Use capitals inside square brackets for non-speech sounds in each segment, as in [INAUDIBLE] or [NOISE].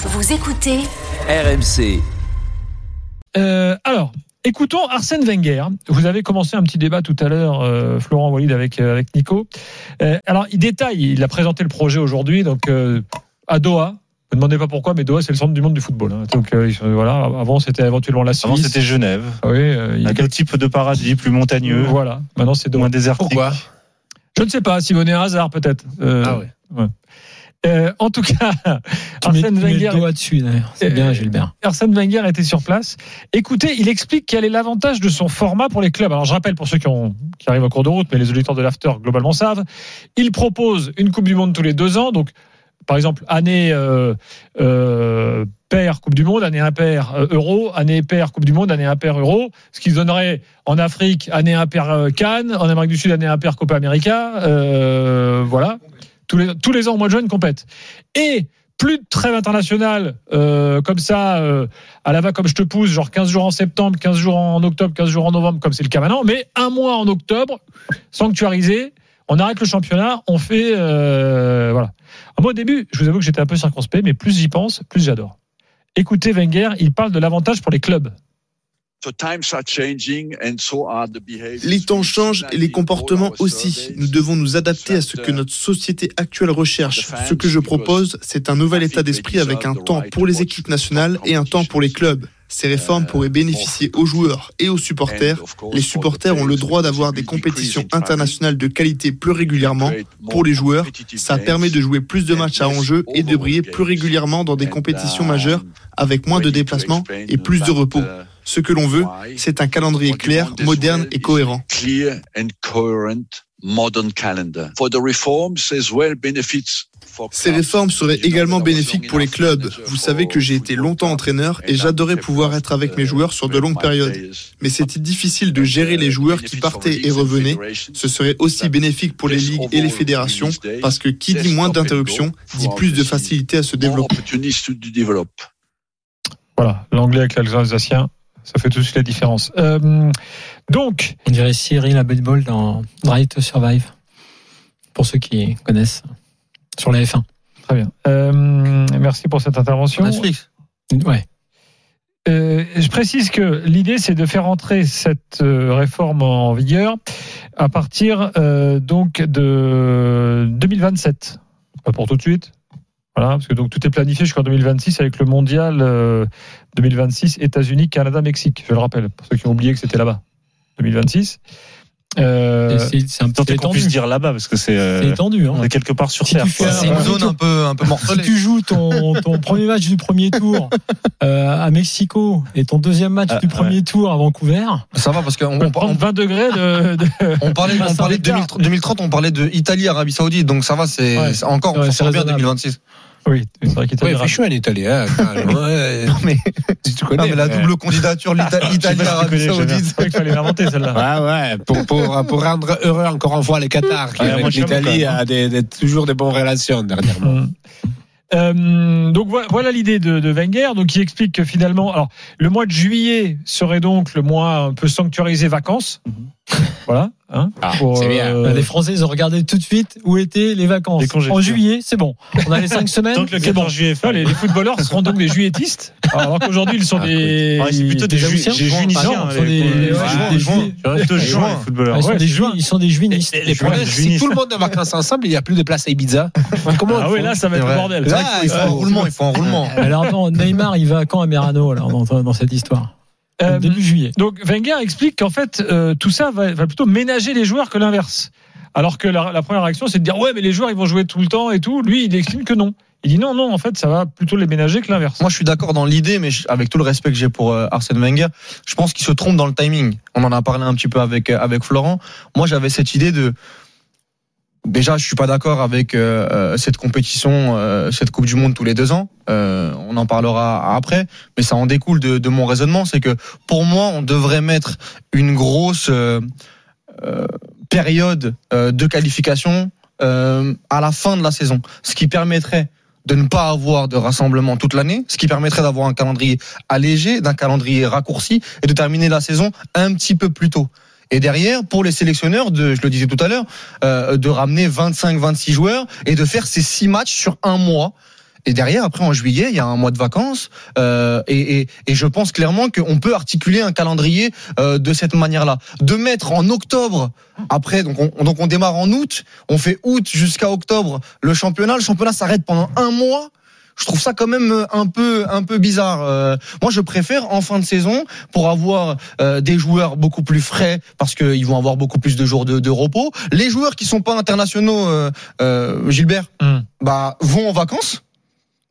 Vous écoutez RMC. Euh, alors, écoutons Arsène Wenger. Vous avez commencé un petit débat tout à l'heure, euh, Florent Walid, avec, euh, avec Nico. Euh, alors, il détaille, il a présenté le projet aujourd'hui, donc euh, à Doha. Ne me demandez pas pourquoi, mais Doha, c'est le centre du monde du football. hein. Donc euh, voilà, avant c'était éventuellement la Suisse. Avant, c'était Genève. Oui, euh, il- À quel type de paradis Plus montagneux, Voilà, maintenant c'est Doha. moins désertique Pourquoi? Je ne sais pas, Simonet Hazard peut-être. Euh, Ah ouais. Euh, en tout cas, [LAUGHS] Tu mets, Arsène tu mets Wenger le doigt dessus d'ailleurs. C'est Euh, bien, Gilbert. Arsène Wenger était sur place. Écoutez, il explique quel est l'avantage de son format pour les clubs. Alors je rappelle pour ceux qui, ont, qui arrivent en cours de route, mais les auditeurs de l'after globalement savent, il propose une Coupe du Monde tous les deux ans. Donc par exemple, année euh, euh, paire Coupe du Monde, année impair euh, Euro, année paire Coupe du Monde, année impair Euro, ce qui donnerait en Afrique année impair Cannes, en Amérique du Sud année impair Copa América, voilà. Tous les, tous les ans au mois de juin, compète. Et plus de trêve internationale euh, comme ça, euh, à la va comme je te pousse, genre 15 jours en septembre, 15 jours en octobre, 15 jours en novembre, comme c'est le cas maintenant, mais un mois en octobre, sanctuarisé, on arrête le championnat, on fait... euh, voilà. Moi, au début, je vous avoue que j'étais un peu circonspect, mais plus j'y pense, plus j'adore. Écoutez Wenger, il parle de l'avantage pour les clubs. Les temps changent et les comportements aussi. Nous devons nous adapter à ce que notre société actuelle recherche. Ce que je propose, c'est un nouvel état d'esprit avec un temps pour les équipes nationales et un temps pour les clubs. Ces réformes pourraient bénéficier aux joueurs et aux supporters. Les supporters ont le droit d'avoir des compétitions internationales de qualité plus régulièrement. Pour les joueurs, ça permet de jouer plus de matchs à enjeu et de briller plus régulièrement dans des compétitions majeures avec moins de déplacements et plus de repos. Ce que l'on veut, c'est un calendrier clair, moderne et cohérent. Ces réformes seraient également bénéfiques pour les clubs. Vous savez que j'ai été longtemps entraîneur et j'adorais pouvoir être avec mes joueurs sur de longues périodes. Mais c'était difficile de gérer les joueurs qui partaient et revenaient. Ce serait aussi bénéfique pour les ligues et les fédérations parce que qui dit moins d'interruptions dit plus de facilité à se développer. Voilà, l'anglais avec l'alsacien, ça fait tout de suite la différence. Euh, donc, On dirait Cyril Abedbol dans Drive to Survive. Pour ceux qui connaissent. Sur la F1. très bien. Euh, merci pour cette intervention. Netflix. Ouais. Euh, je précise que l'idée, c'est de faire entrer cette euh, réforme en vigueur à partir euh, donc de 2027. Pas pour tout de suite. Voilà, parce que donc tout est planifié jusqu'en 2026 avec le mondial euh, 2026 États-Unis, Canada, Mexique. Je le rappelle pour ceux qui ont oublié que c'était là-bas. 2026. Euh, C'est- un est qu'on étendu. puisse dire là-bas, parce que c'est euh, étendu. Hein. on est quelque part sur Si Terre. C'est une zone un peu, un peu [LAUGHS] Si tu joues ton, ton premier match du premier tour [LAUGHS] euh, à Mexico et ton deuxième match Ah, du premier tour à Vancouver, Ça va parce qu'on on on, prendre 20 degrés de, de- [LAUGHS] on parlait, on parlait de d'écart. 2030, 2030, on parlait de Italie, Arabie Saoudite, donc ça va, c'est Ouais. encore Ouais, on s'en sort bien raisonnable. 2026. Oui, c'est vrai qu'il Ouais, il chaud en Italie. Hein, [LAUGHS] ouais, Non mais, si tu non, connais. mais la double candidature l'Ita- [LAUGHS] Je sais Italie, pas si tu Arabie connais, j'avais Saoudite. qu'il fallait l'inventer celle-là. Ouais, ouais, pour, pour, pour [LAUGHS] rendre heureux encore une fois les Qatars, qui Ouais, avec l'Italie a des, des- toujours des bonnes relations dernièrement. Mm. Euh, donc voilà, l'idée de, de Wenger. Donc il explique que finalement, alors le mois de juillet serait donc le mois un peu sanctuarisé vacances. Voilà. Hein, Ah, pour, c'est bien. euh, les Français ils ont regardé tout de suite où étaient les vacances. Les congés, en juillet, c'est bon. On a les cinq [LAUGHS] semaines. Donc le c'est bon. 14 juillet, les, les footballeurs seront donc des juilletistes, alors qu'aujourd'hui ils sont des. Ouais, c'est plutôt des, ju- juniciens. footballeurs. Ouais, ils, sont des juinistes. Les problèmes, si tout le monde est en vacances ensemble, il n'y a plus de place à Ibiza. Comment Ah oui, là ça va être le bordel. Vrai qu'il faut Ah, un il faut- roulement, il faut un roulement. Alors attends, Neymar, il va quand à Merano dans cette histoire? Euh, Début juillet. Donc Wenger explique qu'en fait euh, tout ça va, va plutôt ménager les joueurs que l'inverse. Alors que la, la première réaction c'est de dire ouais mais les joueurs ils vont jouer tout le temps et tout. Lui il explique que non. Il dit non non en fait ça va plutôt les ménager que l'inverse. Moi, je suis d'accord dans l'idée, mais avec tout le respect que j'ai pour euh, Arsène Wenger, je pense qu'il se trompe dans le timing. On en a parlé un petit peu avec euh, avec Florent. Moi, j'avais cette idée de déjà, je suis pas d'accord avec euh, euh, cette compétition, euh, cette Coupe du Monde tous les deux ans. Euh, on en parlera après, mais ça en découle de, de mon raisonnement, c'est que pour moi, on devrait mettre une grosse euh, euh, période de qualification à la fin de la saison, ce qui permettrait de ne pas avoir de rassemblement toute l'année, ce qui permettrait d'avoir un calendrier allégé, d'un calendrier raccourci et de terminer la saison un petit peu plus tôt. Et derrière, pour les sélectionneurs, de, je le disais tout à l'heure, euh, de ramener 25-26 joueurs et de faire ces six matchs sur un mois. Et derrière, après en juillet, il y a un mois de vacances, euh, et, et, et je pense clairement qu'on peut articuler un calendrier euh, de cette manière-là. De mettre en octobre, après, donc on, donc on démarre en août, on fait août jusqu'à octobre le championnat. Le championnat s'arrête pendant un mois. Je trouve ça quand même un peu un peu bizarre. Euh, moi, je préfère en fin de saison pour avoir euh, des joueurs beaucoup plus frais parce qu'ils vont avoir beaucoup plus de jours de, de repos. Les joueurs qui sont pas internationaux, euh, euh, Gilbert, Hmm. bah vont en vacances.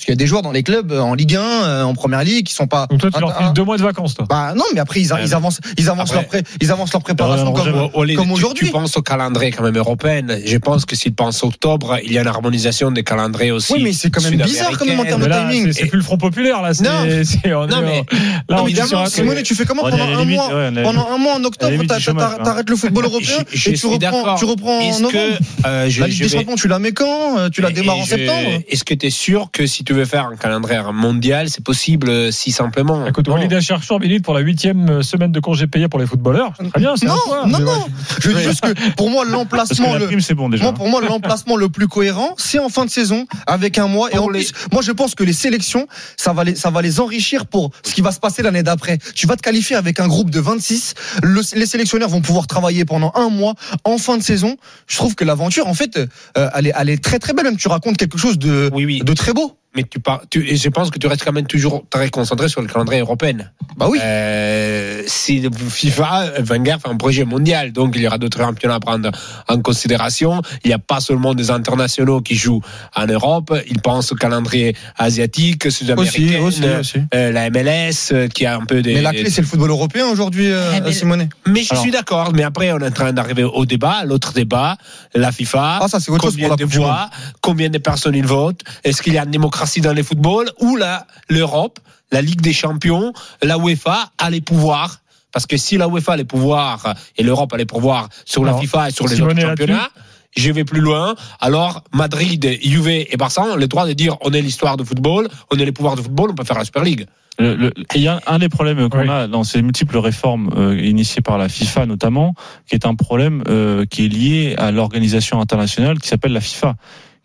Parce qu'il y a des joueurs dans les clubs euh, en Ligue 1, euh, en Première Ligue, qui sont pas. Donc toi, tu leur Ah, files deux mois de vacances, toi. Bah non, mais après ils, Ouais, avancent, ils avancent Après- leur pré- ils avancent leur préparation comme, Au- au- comme tu- aujourd'hui. Tu penses au calendrier quand même européen. Je pense que s'il pense octobre, il y a une harmonisation des calendriers aussi. Oui, mais c'est quand même bizarre quand même en termes de timing. c'est- plus le Front populaire, là. Non. [LAUGHS] c'est- on est- Non, mais- là, on est évidemment, Simone, tu fais comment pendant un mois Pendant un mois en octobre, hein. t'arrêtes le football européen et tu reprends, tu reprends en novembre. euh, La Ligue des Champions, tu la mets quand Tu la démarres en septembre Est-ce que tu es sûr que si tu veux faire un calendrier mondial, c'est possible euh, si simplement Écoute. Walid Acharchour milite pour la huitième semaine de congé payé pour les footballeurs. Très bien, un Non, non, non. Je dis juste que pour moi, l'emplacement la le prime, c'est bon déjà. Moi, pour moi, l'emplacement le plus cohérent, c'est en fin de saison, avec un mois. Et Pour en les- plus, moi, je pense que les sélections, ça va les, ça va les enrichir pour ce qui va se passer l'année d'après. Tu vas te qualifier avec un groupe de 26. Le- les sélectionneurs vont pouvoir travailler pendant un mois en fin de saison. Je trouve que l'aventure, en fait, euh, elle, est, elle est très très belle. Même tu racontes quelque chose de, Oui, oui. de très beau. Mais tu pars, tu, et je pense que tu restes quand même toujours très concentré sur le calendrier européen. Bah oui. Euh, si FIFA, Wenger fait un projet mondial, donc il y aura d'autres championnats à prendre en considération. Il n'y a pas seulement des internationaux qui jouent en Europe. Il pense au calendrier asiatique, aussi, sud-américain, aussi, aussi. euh, la MLS, euh, qui a un peu des. Mais la clé, c'est le football européen aujourd'hui, euh, Eh ben, Simonet. Mais je Alors- suis d'accord. Mais après, on est en train d'arriver au débat, l'autre débat, la FIFA. Ah, ça, c'est autre chose combien pour la de voix, combien de personnes ils votent, est-ce qu'il y a une démocratie dans le football ou la l'Europe, la Ligue des Champions, la UEFA a les pouvoirs parce que si la UEFA a les pouvoirs et l'Europe a les pouvoirs sur la FIFA et sur les autres championnats, je vais plus loin. Alors Madrid, Juve et Barça ont le droit de dire on est l'histoire de football, on est les pouvoirs de football, on peut faire la Super League. Le- le- Il y a un des problèmes qu'on Oui. a dans ces multiples réformes euh, initiées par la FIFA notamment, qui est un problème euh, qui est lié à l'organisation internationale qui s'appelle la FIFA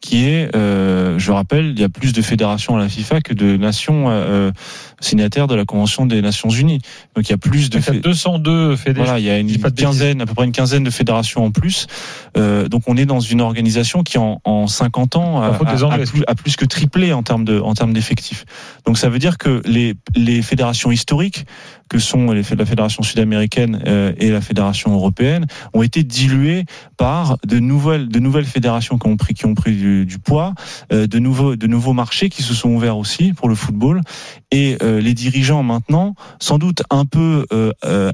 qui est, euh, je rappelle, il y a plus de fédérations à la FIFA que de nations euh, signataires de la Convention des Nations Unies. Donc il y a plus de Il y a fé- 202 fédés. voilà, il y a une quinzaine, à peu près une quinzaine de fédérations en plus. Euh, donc on est dans une organisation qui en, en 50 ans a, plus, a plus que triplé en termes de en termes d'effectifs. Donc ça veut dire que les les fédérations historiques que sont la fédération sud-américaine euh, et la fédération européenne ont été diluées par de nouvelles de nouvelles fédérations qui ont pris qui ont pris du, du poids, euh, de nouveaux de nouveaux marchés qui se sont ouverts aussi pour le football. Et euh, les dirigeants maintenant sans doute un peu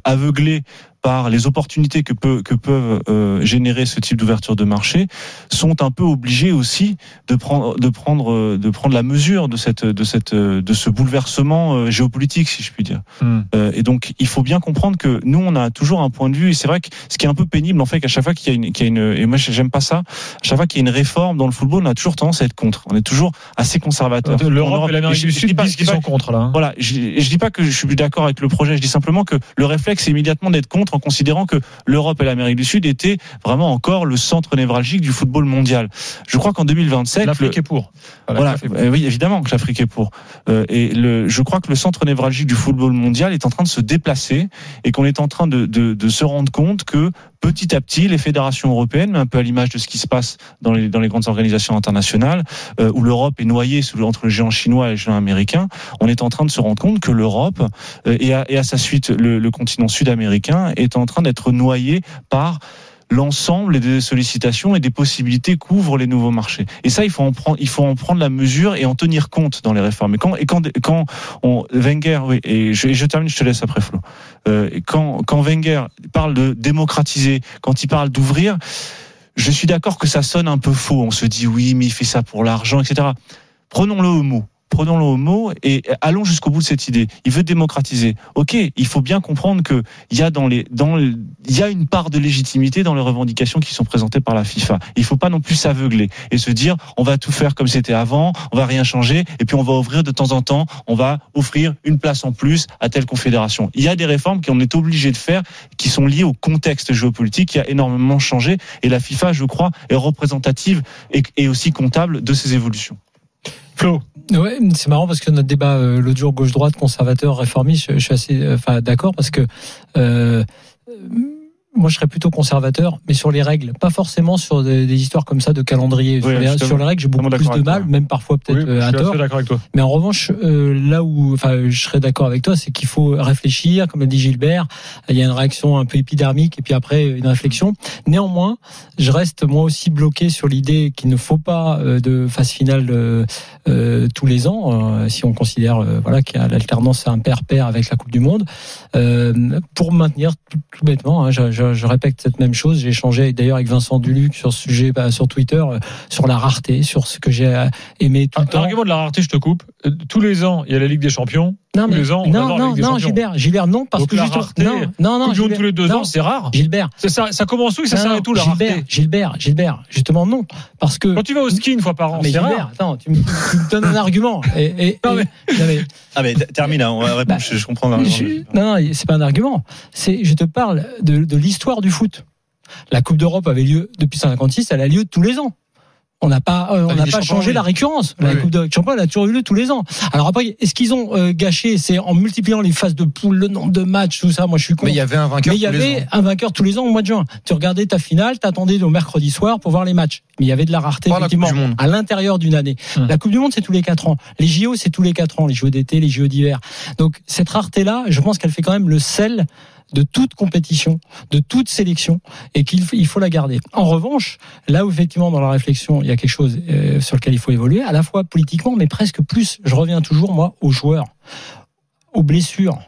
aveuglés par les opportunités que, peut, que peuvent euh, générer ce type d'ouverture de marché, sont un peu obligés aussi de prendre, de prendre, euh, de prendre la mesure de cette, de cette, euh, de ce bouleversement euh, géopolitique, si je puis dire. Hmm. Euh, et donc, il faut bien comprendre que nous, on a toujours un point de vue. Et c'est vrai que ce qui est un peu pénible, en fait, qu'à chaque fois qu'il y a une, qu'il y a une, et moi, j'aime pas ça. À chaque fois qu'il y a une réforme dans le football, on a toujours tendance à être contre. On est toujours assez conservateur. En L'Europe Europe, et l'Amérique du Sud disent qu'ils sont contre, là. hein. voilà, je, je dis pas que je suis d'accord avec le projet, je dis simplement que le réflexe est immédiatement d'être contre en considérant que l'Europe et l'Amérique du Sud étaient vraiment encore le centre névralgique du football mondial. Je crois qu'en 2027, L'Afrique le- est pour. voilà, l'Afrique est pour. euh, oui, évidemment que l'Afrique est pour. Euh, et le, je crois que le centre névralgique du football mondial est en train de se déplacer et qu'on est en train de, de, de se rendre compte que petit à petit, les fédérations européennes, un peu à l'image de ce qui se passe dans les, dans les grandes organisations internationales, euh, où l'Europe est noyée sous, entre le géant chinois et le géant américain, on est en train de se rendre compte que l'Europe euh, et, à, et à sa suite le, le continent sud-américain est en train d'être noyé par l'ensemble des sollicitations et des possibilités qu'ouvrent les nouveaux marchés. Et ça, il faut en prendre, il faut en prendre la mesure et en tenir compte dans les réformes. Et quand, et quand, quand Wenger, oui, et je, termine, je te laisse après Flo. Euh, quand, quand Wenger parle de démocratiser, quand il parle d'ouvrir, je suis d'accord que ça sonne un peu faux. On se dit oui, mais il fait ça pour l'argent, etc. Prenons-le au mot prenons-le au mot et allons jusqu'au bout de cette idée. Il veut démocratiser. Ok, il faut bien comprendre que il y a une part de légitimité dans les revendications qui sont présentées par la FIFA. Il faut pas non plus s'aveugler et se dire on va tout faire comme c'était avant, on va rien changer et puis on va ouvrir de temps en temps, on va offrir une place en plus à telle confédération. Il y a des réformes qu'on est obligé de faire qui sont liées au contexte géopolitique qui a énormément changé et la FIFA, je crois, est représentative et aussi comptable de ces évolutions. C'est marrant parce que notre débat euh, l'autre jour gauche-droite, conservateur, réformiste, je, je suis assez, euh, d'accord parce que euh, moi, je serais plutôt conservateur, mais sur les règles, pas forcément sur des, des histoires comme ça de calendrier. Oui, sur, les, justement. sur les règles, j'ai beaucoup plus de mal, même parfois peut-être Oui, euh, à tort. avec toi. Mais en revanche, euh, là où, enfin, je serais d'accord avec toi, c'est qu'il faut réfléchir, comme l'a dit Gilbert. Il y a une réaction un peu épidermique et puis après une réflexion. Néanmoins, je reste moi aussi bloqué sur l'idée qu'il ne faut pas euh, de phase finale euh, tous les ans, euh, si on considère voilà qu'il y a l'alternance un pair-pair avec la Coupe du Monde, pour maintenir tout, tout bêtement. hein, je, je, je répète cette même chose. J'ai échangé d'ailleurs avec Vincent Duluc sur ce sujet, bah, sur Twitter, euh, sur la rareté, sur ce que j'ai euh, aimé tout Ah, le temps. L'argument de la rareté, je te coupe. Euh, Tous les ans, il y a la Ligue des Champions. Non, tous mais, les ans, on non, non. Gilbert, Gilbert, non, parce Donc que juste, rareté, non, non, non, Gilbert, tous les deux non, ans, c'est rare. Gilbert, Ça, ça, ça commence où et ça s'arrête où la Gilbert, rareté Gilbert, Gilbert, justement non, parce que. Quand tu vas au ski une fois par an, c'est Gilbert, rare. attends, tu me, tu me donnes un argument. Et, et, [LAUGHS] Non, mais- et- non, mais- Ah mais termine, on va Bah, je, je comprends. je- non, non, c'est pas un argument. C'est, je te parle de, de l'histoire du foot. La Coupe d'Europe avait lieu depuis 56, elle a lieu tous les ans. On n'a pas, euh, on n'a pas changé oui. la récurrence. La Oui. Coupe de Champions, elle a toujours eu lieu tous les ans. Alors après, est-ce qu'ils ont euh, gâché C'est en multipliant les phases de poule, le nombre de matchs, tout ça. Moi, je suis con. Mais il y avait un vainqueur Mais il y tous les avait ans. un vainqueur tous les ans au mois de juin. Tu regardais ta finale, t'attendais au mercredi soir pour voir les matchs. Mais il y avait de la rareté la effectivement du Monde. à l'intérieur d'une année. Hum. La Coupe du Monde c'est tous les quatre ans. Les JO c'est tous les quatre ans. Les JO d'été, les JO d'hiver. Donc cette rareté là, je pense qu'elle fait quand même le sel de toute compétition, de toute sélection, et qu'il faut la garder. En revanche, là où effectivement dans la réflexion il y a quelque chose euh, sur lequel il faut évoluer, à la fois politiquement, mais presque plus. Je reviens toujours moi aux joueurs, aux blessures,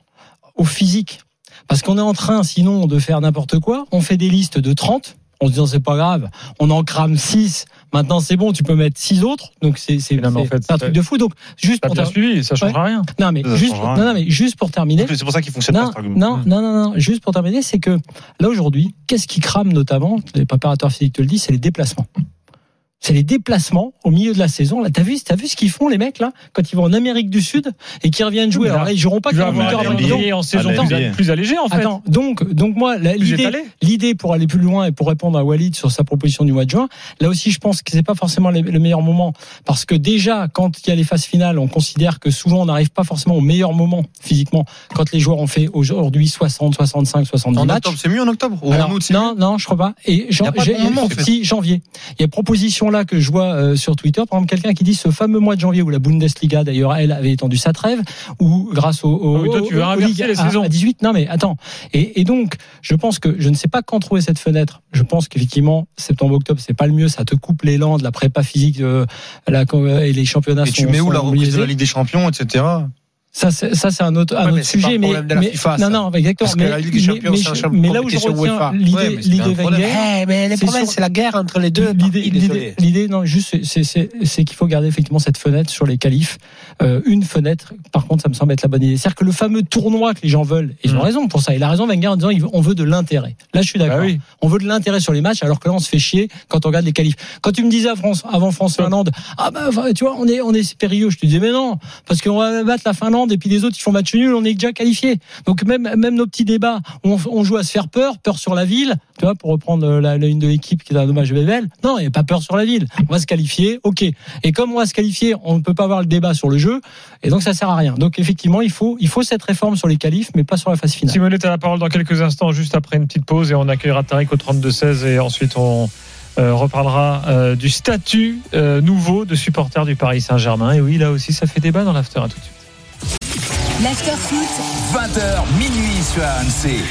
au physique. Parce qu'on est en train, sinon, de faire n'importe quoi. On fait des listes de 30, en se disant c'est pas grave. On en crame 6. Maintenant, c'est bon, tu peux mettre 6 autres. Donc, c'est en fait, un truc de fou. Donc, juste pour, bien suivi, ça changera rien. non, mais Ça juste, changera non, non, mais juste pour terminer. C'est pour ça qu'il fonctionne Non, non, non, non, non, juste pour terminer, c'est que là aujourd'hui, qu'est-ce qui crame notamment, les préparateurs physiques te le disent, c'est les déplacements. C'est les déplacements au milieu de la saison. Là, t'as vu, t'as vu ce qu'ils font les mecs là quand ils vont en Amérique du Sud et qu'ils reviennent jouer. Alors là, ils joueront pas Tu vas 48 avoir heures un avant le NBA. bidon. NBA en saison Ah, plus, plus allégée en fait. Attends, donc, donc moi, l'idée, pour aller plus loin et pour répondre à Walid sur sa proposition du mois de juin, là aussi, je pense que c'est pas forcément le le meilleur moment parce que déjà, quand il y a les phases finales, on considère que souvent on n'arrive pas forcément au meilleur moment physiquement quand les joueurs ont fait aujourd'hui 60, 65, 70 En matchs. octobre, c'est mieux en octobre Ou Alors, en août, c'est non, non, je crois pas. Et jan- pas en fait. si, janvier. Il y a proposition là que je vois euh, sur Twitter, par exemple quelqu'un qui dit ce fameux mois de janvier où la Bundesliga d'ailleurs elle avait étendu sa trêve, ou grâce au, au, Ah oui, toi, tu veux au- ligues les à- saisons. à 18. Non mais attends. Et, et donc je pense que je ne sais pas quand trouver cette fenêtre. Je pense qu'effectivement septembre-octobre c'est pas le mieux, ça te coupe l'élan de la prépa physique euh, la, et les championnats Et tu mets où la reprise de la Ligue des Champions, etc. Ça, c'est, ça, c'est un autre, un Ouais, autre mais c'est pas sujet, mais, problème de la mais- FIFA, non, non, exactement. Parce que mais, la Ligue des Champions, mais, c'est un mais là où je retiens l'idée. Wenger, Eh, mais le C'est problème, sur- c'est la guerre entre les deux. L'idée, non, juste, c'est, qu'il faut garder effectivement cette fenêtre sur les qualifs. Euh, une fenêtre, par contre, ça me semble être la bonne idée. C'est-à-dire que le fameux tournoi que les gens veulent, et ils ont Mhm. raison pour ça. Il a raison, Wenger, en disant, on veut de l'intérêt. Là, je suis d'accord. Bah oui. On veut de l'intérêt sur les matchs, alors que là, on se fait chier quand on regarde les qualifs. Quand tu me disais à France, avant France-Finlande, ah bah, tu vois, on est, on est périlleux. Je te disais, mais non, parce qu'on va battre la Finlande et puis les autres, ils font match nul, on est déjà qualifié. Donc même, même nos petits débats, on, joue à se faire peur, peur sur la ville, tu vois, pour reprendre la, la une de l'équipe qui est un hommage à Bébel. Non, il n'y a pas peur sur la ville. On va se qualifier, ok. Et comme on va se qualifier, on ne peut pas avoir le débat sur le jeu, et donc ça sert à rien. Donc effectivement, il faut, il faut cette réforme sur les qualifs, mais pas sur la phase finale. Simonette a la parole dans quelques instants, juste après une petite pause, et on accueillera Tariq au 32-16, et ensuite on euh, reparlera euh, du statut euh, nouveau de supporter du Paris Saint-Germain. Et oui, là aussi, ça fait débat dans l'after. À tout de suite. L'after foot, 20h minuit sur RMC.